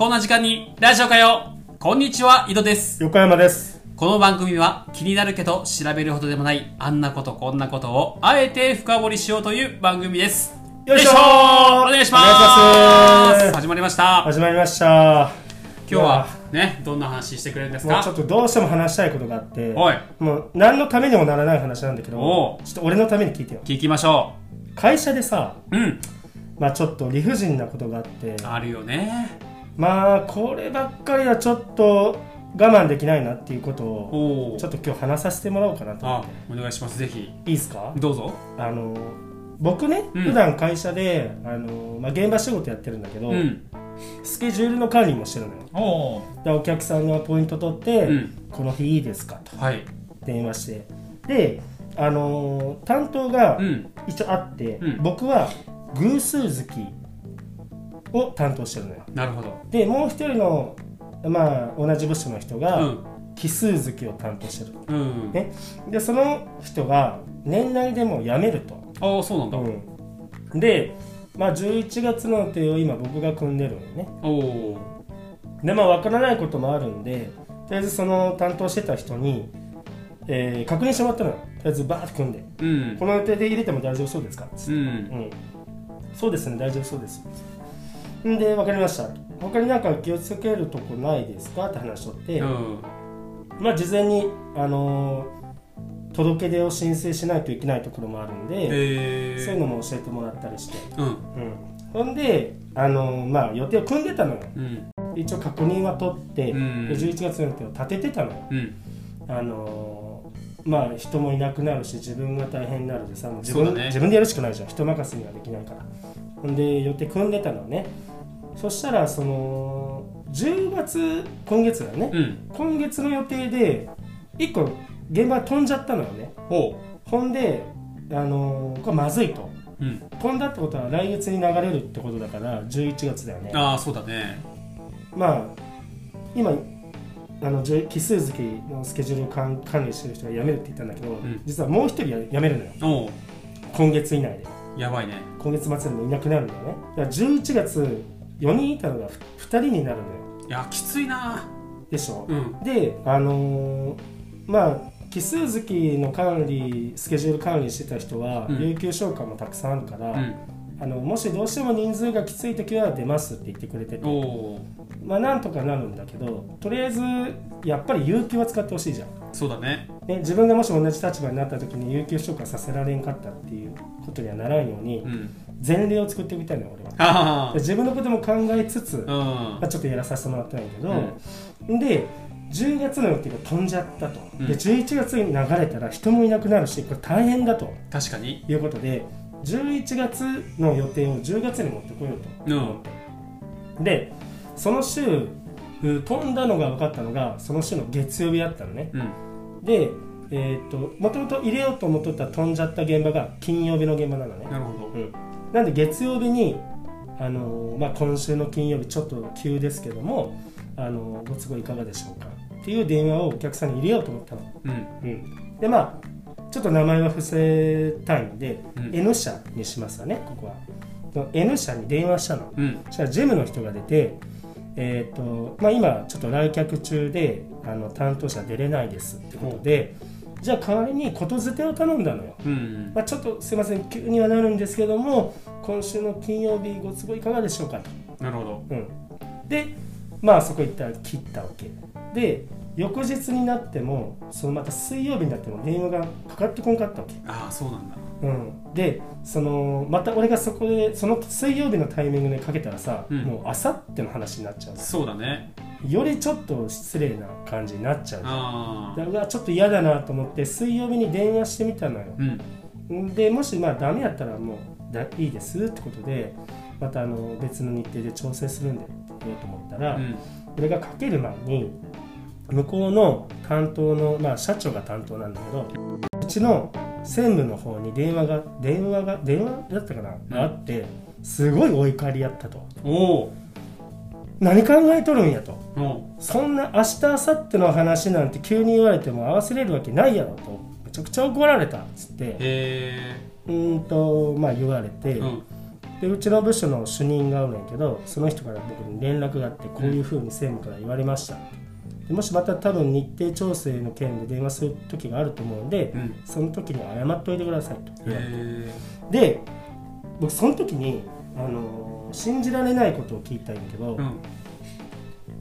こんな時間にラジオかよこんにちは、井戸です。横山です。この番組は気になるけど調べるほどでもないあんなことこんなことをあえて深掘りしようという番組です。よいしょーお願いします始まりました。始まりました。今日はね、どんな話してくれるんですか？ちょっとどうしても話したいことがあって、もう何のためにもならない話なんだけど、ちょっと俺のために聞いてよ。聞きましょ会社でさ、う。うん。まあちょっと理不尽なことがあって、あるよね。まあこればっかりはちょっと我慢できないなっていうことを、ちょっと今日話させてもらおうかなとお願いします。ぜひ。いいですか？どうぞ。あの、僕ね、うん普段会社で、あの、まあ現場仕事やってるんだけど、うん。スケジュールの管理もしてるのよ。でお客さんのポイント取って、うんこの日いいですかとはい。電話してであのー担当がうん。一応あって、うん僕は偶数月を担当してるのよ。なるほど。でもう一人のまあ同じ部署の人うがん。奇数月を担当してる、うん。ね。でその人が年内でもう辞めると、ああ、そうなんだ。うん。でまあ11月の予定を今僕が組んでるのよね。おおでまあ分からないこともあるんでとりあえずその担当してた人に、えー確認してもらったのよ。とりあえずバーって組んで。うん。この予定で入れても大丈夫そうですか？つって。うん。うん。そうですね大丈夫そうです。んで分かりました。他になんか気をつけるとこないですか？って話しとって、うん。まあ事前にあのー届け出を申請しないといけないところもあるんで、えー、そういうのも教えてもらったりして、うん。うん、ほんであのーまあ予定を組んでたのよ。うん。一応確認は取って、うん。で11月の予定を立ててたのよ。うん。あのーまあ人もいなくなるし自分が大変になるでさ自分,、ね。自分でやるしかないじゃん。人任せにはできないから。ほんで予定組んでたのねそしたらその10月今月だね、うん。今月の予定で1個現場飛んじゃったのよね。ほほんであのーこれまずいと。ううん。飛んだってことは来月に流れるってことだから11月だよね。ああそうだね。まあ今あの奇数月のスケジュールを管管理してる人が辞めるって言ったんだけど、ん。実はもう一人や辞めるのよ。今月以内で。やばいね。今月末でもいなくなるんだよね。だから11月4人いたのが2人になるのよ。いやきついな。でしょ、うん。であのーまあ奇数月の管理スケジュール管理してた人は、うん。有給消化もたくさんあるから、うん。あのもしどうしても人数がきつい時は出ますって言ってくれててまあなんとかなるんだけどとりあえずやっぱり有給は使ってほしいじゃん、そうだね。ね、自分がもし同じ立場になった時に有給消化させられんかったっていうことにはならんようにうん前例を作っておきたいのよ俺は。自分のことも考えつつ、あまあ、ちょっとやらさせてもらったんやけど、で10月の予定が飛んじゃったと、うん。で11月に流れたら人もいなくなるしこれ大変だと。確かに。いうことで11月の予定を10月に持ってこようと。思って、でその週う飛んだのが分かったのがその週の月曜日だったのね。うん。でえーっともともと入れようと思っとった飛んじゃった現場が金曜日の現場なのね。なるほど。うん、なんで月曜日に、あのーまあ、今週の金曜日ちょっと急ですけども、あのーご都合いかがでしょうかっていう電話をお客さんに入れようと思ったの、うん。うん、でまあちょっと名前は伏せたいんで、うん。N 社にしますわねここは。その N 社に電話したの。うん。そしたらジェムの人が出てえーとまあ、今ちょっと来客中であの担当者出れないですってことでじゃあ代わりにことづてを頼んだのよ。うん。まあ、ちょっとすいません急にはなるんですけども今週の金曜日ご都合いかがでしょうかと、なるほど。うん、でまあそこ行ったら切ったわけ。で翌日になってもそのまた水曜日になっても電話がかかってこんかったわけ、ああそうなんだ。うん、でそのまた俺がそこでその水曜日のタイミングでかけたらさ、うん。もうあさっての話になっちゃうそうだねよりちょっと失礼な感じになっちゃう。だからちょっと嫌だなと思って水曜日に電話してみたのよ。うん。でもしまあダメやったらもうだいいですってことでまたあの別の日程で調整するんでって言おうと思ったら、うん。これがかける前に向こうの担当の、まあ、社長が担当なんだけどうちの専務の方に電話が電話が電話だったかな、があってすごいお怒りやったと。おお何考えとるんやと。おそんな明日明後日の話なんて急に言われても合わせれるわけないやろと。めちゃくちゃ怒られたっつって。へうーんとまあ言われて、えうん。でうちの部署の主任がおるんやけどその人から僕に連絡があってこういうふうに専務から言われました、でもしまた多分日程調整の件で電話する時があると思うんで、うん。その時に謝っといてくださいと言われて。へで僕その時に、あのー信じられないことを聞いたんやけど、えうん。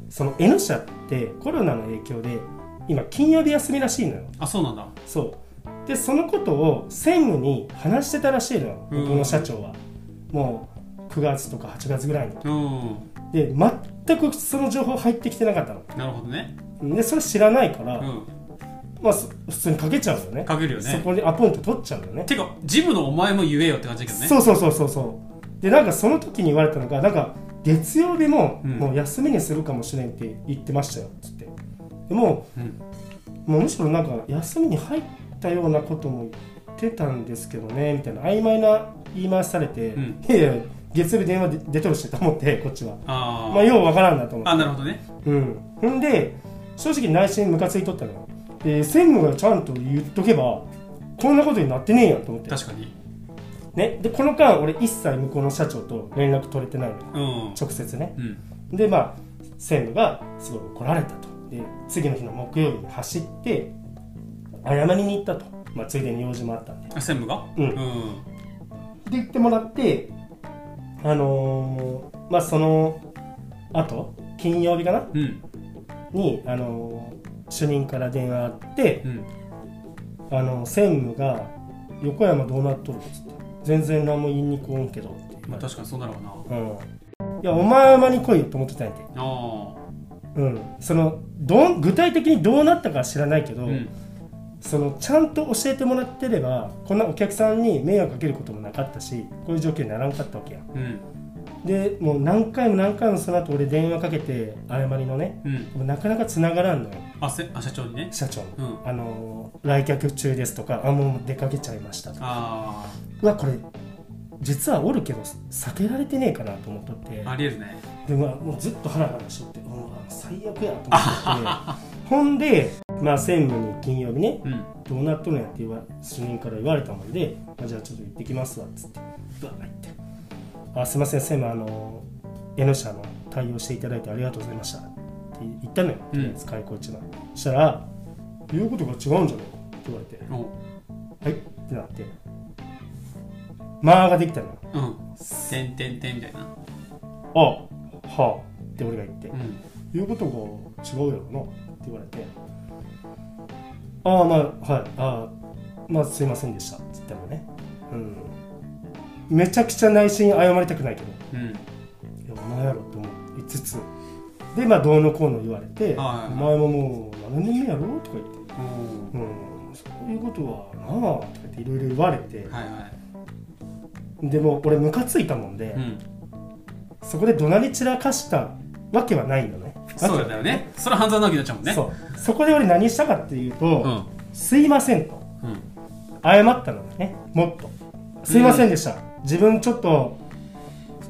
その N 社ってコロナの影響で今金曜日休みらしいのよ。あそうなんだ。そう。でそのことを専務に話してたらしいのようん。僕の社長は、もう9月とか8月ぐらいに。うん。で全くその情報入ってきてなかったの。なるほどね。でそれ知らないから、うん。まあそ普通にかけちゃうよね。かけるよね。そこにアポイント取っちゃうよね。てかジムのお前も言えよって感じだけどね。そうそうそうそうそうでなんかその時に言われたのがなんか月曜日もうん。もう休みにするかもしれんって言ってましたよっつって。でもうん。もうむしろなんか休みに入ったようなことも言ってたんですけどねみたいな曖昧な言い回しされて、うん。いやいや月曜日電話で出てるしと思ってこっちは。あー、まあようわからんなと思って。あなるほどね。うん。ほんで正直内心ムカついとったのよ。で専務がちゃんと言っとけばこんなことになってねえやんと思って。確かにね、でこの間俺一切向こうの社長と連絡取れてないの。ようん。直接ね。うん。でまあ専務がすごい怒られたと。で次の日の木曜日に走って謝りに行ったと、まあ、ついでに用事もあったんで。あ専務が？うん。うん。で言ってもらってあのーまあそのあと金曜日かな？うん。に、あのー主任から電話あってうん。あの専務が「横山どうなっとる?」っつって「全然何も言いに来んけど」まあ確かにそうなるわな。うん、いやお前は間に来いよと思ってたんやて、あうん、そのどう具体的にどうなったかは知らないけど、あうん。そのちゃんと教えてもらってればこんなお客さんに迷惑かけることもなかったしこういう状況にならんかったわけやうんでもう何回も何回もその後俺電話かけて謝りのねうん。もうなかなか繋がらんのよ。あせあ社長にね？社長に、うん。あのー来客中ですとかあもう出かけちゃいましたとか。あうわこれ実はおるけど避けられてねえかなと思っとって。あありえるね。でまあもうずっとハラハラしとってうわ最悪やと思って。ほんでまあ専務に金曜日ねうん。どうなっとるんやって言わ主任から言われたもんで、あじゃあちょっと行ってきますわっつって。ブワーってあすいません専務あの N 社の対応していただいてありがとうございました。って言ったのよ、開口一番そしたら言うことが違うんじゃないかって言われて。お。はいってなって。間ができたのよ。うん。てんてんてんみたいな。あはあって俺が言って、うん。言うことが違うやろなって言われて。ああまあはいああまあすいませんでしたって言ったのね。うんめちゃくちゃ内心謝りたくないけどう。ん。いやお前やろって思いつつ。でまあどうのこうの言われて「はいお前ももう7年目やろ?」とか言って。おー「うんそういうことはなあ」とか言っていろいろ言われて。はいはい。でも俺ムカついたもんで、うん。そこで怒鳴り散らかしたわけはないのね。そうだよね。それは半沢直樹になっちゃうもんね。そう。そこで俺何したかっていうと、うん。すいませんと。うん。謝ったのね。もっと。すいませんでした、自分ちょっと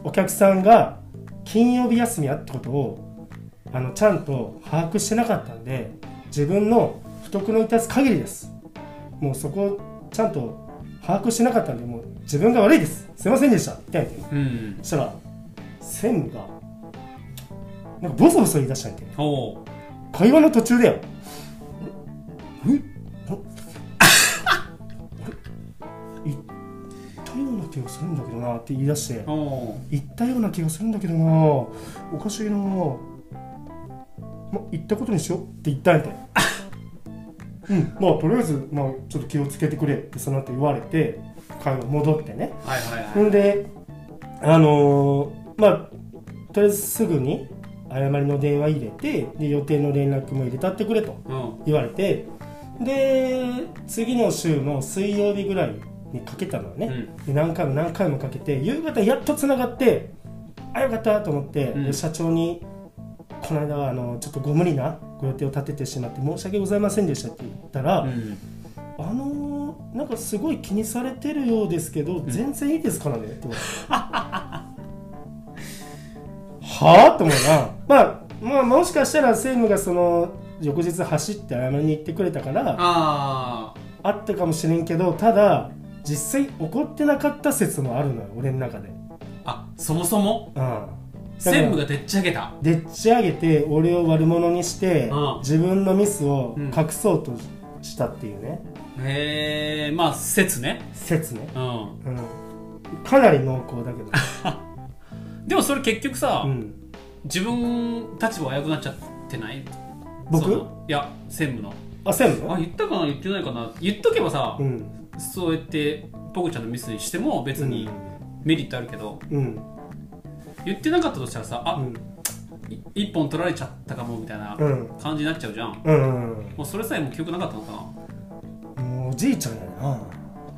お客さんが金曜日休みやってことをあのちゃんと把握してなかったんで自分の不徳の致す限りです。もうそこをちゃんと把握してなかったんでもう自分が悪いです。すいませんでした。みたいなうん。そしたら専務がなんかボソボソ言い出したんやて。おお会話の途中だよ。え？気がするんだけどなって言い出しておお言ったような気がするんだけどな。おかしいな。ま言ったことにしようって言ったんやて。うん。まあとりあえず、まあ、ちょっと気をつけてくれってその後言われて会話戻ってね。はいはいほはい。んであのーまあとりあえずすぐに謝りの電話入れてで予定の連絡も入れたってくれとうん。言われてで次の週の水曜日ぐらいにかけたのよね、うん。で何回も何回もかけて夕方やっとつながってあよかったと思って、うん。で社長に「この間はあのちょっとご無理なご予定を立ててしまって申し訳ございませんでした」って言ったら、うん。あのーなんかすごい気にされてるようですけど、全然いいですからねって言われて。はあと思うな、まあ、まあもしかしたら専務がその翌日走って謝りに行ってくれたからああったかもしれんけどただ実際怒ってなかった説もあるのよ俺の中で。あそもそも？うん。専務がでっち上げた？でっち上げて俺を悪者にして、うん。自分のミスをうん。隠そうとしたっていうね、へえまあ説ね。説ね、うん。うん、かなり濃厚だけど、でもそれ結局さ、うん、自分立場悪くなっちゃってない？僕？そのいや専務の。あ専務？あ言ったかな？言ってないかな？言っとけばさ、うんそうやってポコちゃんのミスにしても別にメリットあるけど、うん。言ってなかったとしたらさあ、うん。い一本取られちゃったかもみたいなうん。感じになっちゃうじゃん、うんうんもうそれさえも記憶なかったのかな。もうおじいちゃんやな。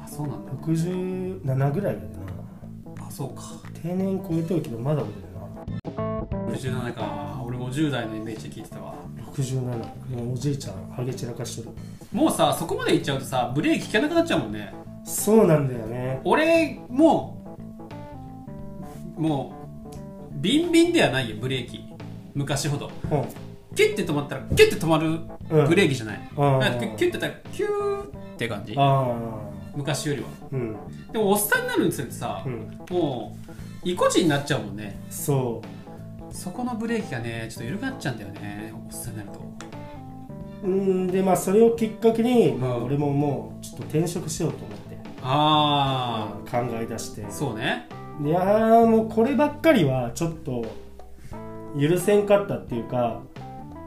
あそうなんだ。67ぐらいやでな。あそうか。定年超えてるけどまだ俺だな。57か。俺50代のイメージで聞いてたわ。67もうおじいちゃんハゲ散らかしてるもうさそこまでいっちゃうとさブレーキ効かなくなっちゃうもんね。そうなんだよね。俺ももうビンビンではないよブレーキ。昔ほど。うん。キュッて止まったらキュッて止まるうん。ブレーキじゃない、あーなんかキュッてたらキューって感じ。あ昔よりは。あうん。でもおっさんになるにつれてさう、ん。もう意固地になっちゃうもんねそそこのブレーキがねちょっと緩くなっちゃうんだよねおっさんになるとううんでまあそれをきっかけに、俺ももうちょっと転職しようと思ってあ考え出して。あそうね。いやーもうこればっかりはちょっと許せんかったっていうか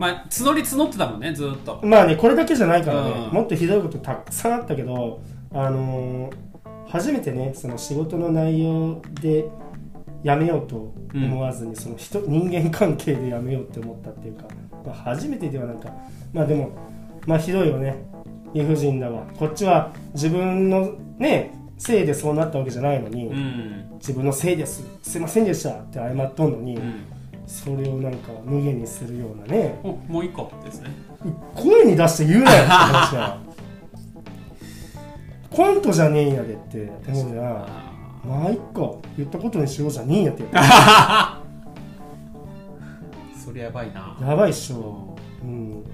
まあ募り募ってたもんねずーっと。まあねこれだけじゃないからね、うん。もっとひどいことたくさんあったけどあのー初めてねその仕事の内容で辞めようと思わずに、その人人間関係で辞めようって思ったっていうか、まあ、初めてではなんかまあでもまあひどいよね。理不尽だわ。こっちは自分のねせいでそうなったわけじゃないのに、うん、自分のせいです。すいませんでしたって謝っとんのに、うん、それをなんか無限にするようなね。おもう一個ですね。声に出して言うなよって話や コントじゃねえんやでって思うじゃん。あまあいっか言ったことにしようじゃねえんやって れやばいな。やばいっしょ。うん。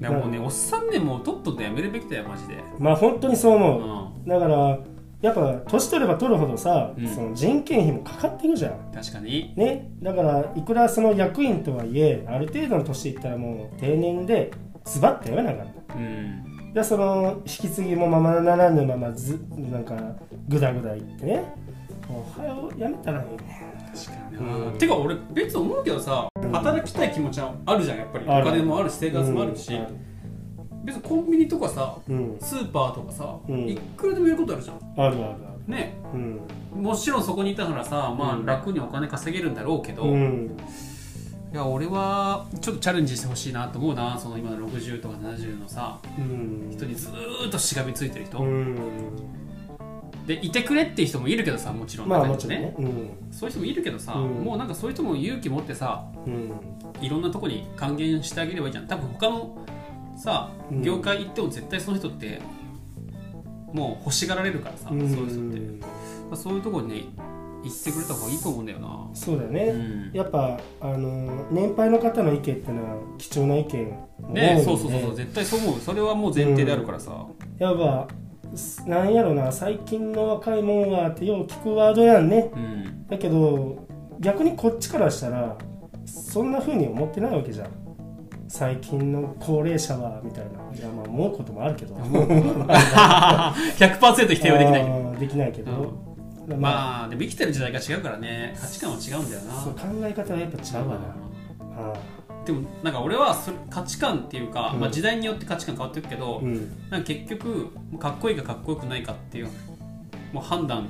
いやもうねおっさんねもうとっととやめるべきだよマジで。まあ本当にそうう。思ん。うだからやっぱ年取れば取るほどさ、うん。その人件費もかかってくじゃん。確かに。ね。だからいくらその役員とはいえある程度の年いったらもう定年でズバッとやめなあかったうんでその。引き継ぎもままならぬままずなん。かグダグダ言ってねおはようやめたらいいね確かにな、うん。てか俺別に思うけどさ働きたい気持ちはあるじゃんやっぱり。お金もあるし生活もあるし、うん。別にコンビニとかさうん。スーパーとかさ、うん。いくらでもやることあるじゃん。あるあるある。ね。うん。もちろんそこにいたからさまあうん楽にお金稼げるんだろうけど、いうん。や俺はちょっとチャレンジしてほしいなと思うな。その今の60とか70のさうん。人にずーっとしがみついてる人、うんでいてくれっていう人もいるけどさもちろん。まあもちろんね。うん。そういう人もいるけどさ、うん。もうなんかそういう人も勇気持ってさうん。いろんなとこに還元してあげればいいじゃん。多分他のさうん。業界行っても絶対その人ってもう欲しがられるからさ、うん。そういう人って、まあ、そういうところにね行ってくれた方がいいと思うんだよな。うそうだよね、ん。やっぱあの年配の方の意見っていうのは貴重な意見も多いんでねそうそうそうそう。絶対そう思う。それはもう前提であるからさ、やっぱなんやろな最近の若いもんはってよう聞くワードやんね。うん。だけど逆にこっちからしたらそんな風に思ってないわけじゃん。最近の高齢者はみたいな。いやまあ思うこともあるけど。100%否定はできない。できないけど、まあ、まあでも生きてる時代が違うからね。価値観は違うんだよな。そう考え方はやっぱ違うわな、あでもなんか俺はそれ価値観っていうか、うん。まあ、時代によって価値観変わってるけど、ーうん。なんか結局かっこいいかかっこよくないかっていうもう判断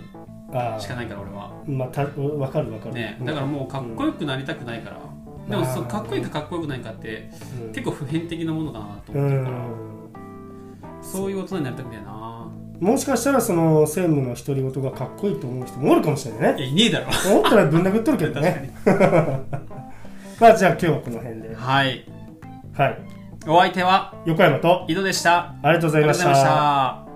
あしかないから俺は、まあた分かる分かる、ね、だからもうかっこよくなりたくないから、でもそうかっこいいかかっこよくないかってうん。結構普遍的なものかなとう思ってるから、ん。そういう大人になりたくないな。もしかしたらその専務の独り言がかっこいいと思う人もおるかもしれないね。いやいねえだろ。思ったらぶん殴っとるけどね まあじゃあ今日はこの辺で。はい。はい。お相手は横山と井戸でした。ありがとうございました